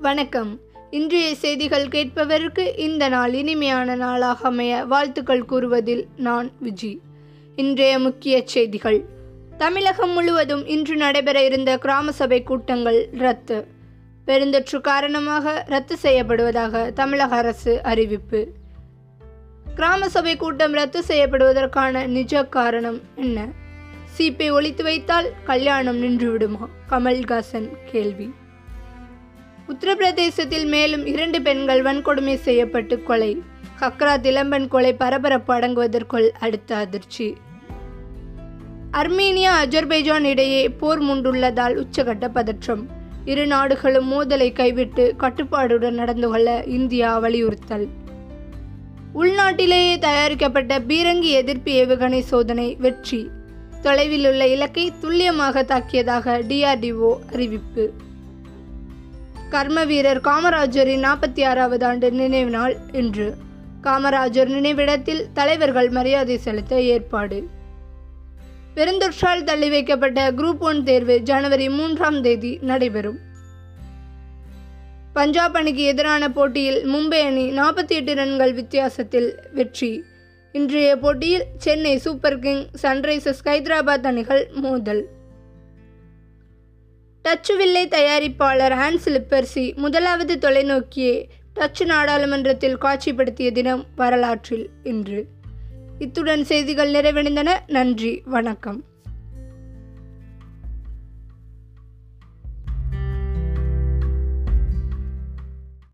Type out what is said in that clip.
வணக்கம். இன்றைய செய்திகள் கேட்பவருக்கு இந்த நாள் இனிமையான நாளாக அமைய வாழ்த்துக்கள் கூறுவதில் நான் விஜி. இன்றைய முக்கிய செய்திகள். தமிழகம் முழுவதும் இன்று நடைபெற இருந்த கிராம சபை கூட்டங்கள் ரத்து. பெருந்தொற்று காரணமாக ரத்து செய்யப்படுவதாக தமிழக அரசு அறிவிப்பு. கிராம சபை கூட்டம் ரத்து செய்யப்படுவதற்கான நிஜ காரணம் என்ன? சீப்பை ஒழித்து வைத்தால் கல்யாணம் நின்றுவிடுமா கமல்ஹாசன் கேள்வி. உத்தரப்பிரதேசத்தில் மேலும் இரண்டு பெண்கள் வன்கொடுமை செய்யப்பட்டு கொலை. ஹக்ரா திலம்பன் கொலை பரபரப்பு அடங்குவதற்குள் அடுத்த அதிர்ச்சி. அர்மீனியா அஜர்பைஜான் இடையே போர் முண்டுள்ளதால் உச்சகட்ட பதற்றம். இரு நாடுகளும் மோதலை கைவிட்டு கட்டுப்பாடுடன் நடந்து கொள்ள இந்தியா வலியுறுத்தல். உள்நாட்டிலேயே தயாரிக்கப்பட்ட பீரங்கி எதிர்ப்பு ஏவுகணை சோதனை வெற்றி. தொலைவில் உள்ள இலக்கை துல்லியமாக தாக்கியதாக டிஆர்டிஓ அறிவிப்பு. கர்ம வீரர் காமராஜரின் நாற்பத்தி ஆறாவது ஆண்டு நினைவு நாள் இன்று. காமராஜர் நினைவிடத்தில் தலைவர்கள் மரியாதை செலுத்த ஏற்பாடு. பெருந்தொற்றால் தள்ளி வைக்கப்பட்ட குரூப் ஒன் தேர்வு ஜனவரி மூன்றாம் தேதி நடைபெறும். பஞ்சாப் அணிக்கு எதிரான போட்டியில் மும்பை அணி நாற்பத்தி எட்டு ரன்கள் வித்தியாசத்தில் வெற்றி. இன்றைய போட்டியில் Chennai Super King Sunrisers Hyderabad அணிகள் மோதல். டச்சு வில்லை தயாரிப்பாளர் ஹான்ஸ் லிப்பர்சி முதலாவது தொலைநோக்கியை டச்சு நாடாளுமன்றத்தில் காட்சிப்படுத்திய தினம் வரலாற்றில் இன்று. இத்துடன் செய்திகள் நிறைவடைந்தன. நன்றி. வணக்கம்.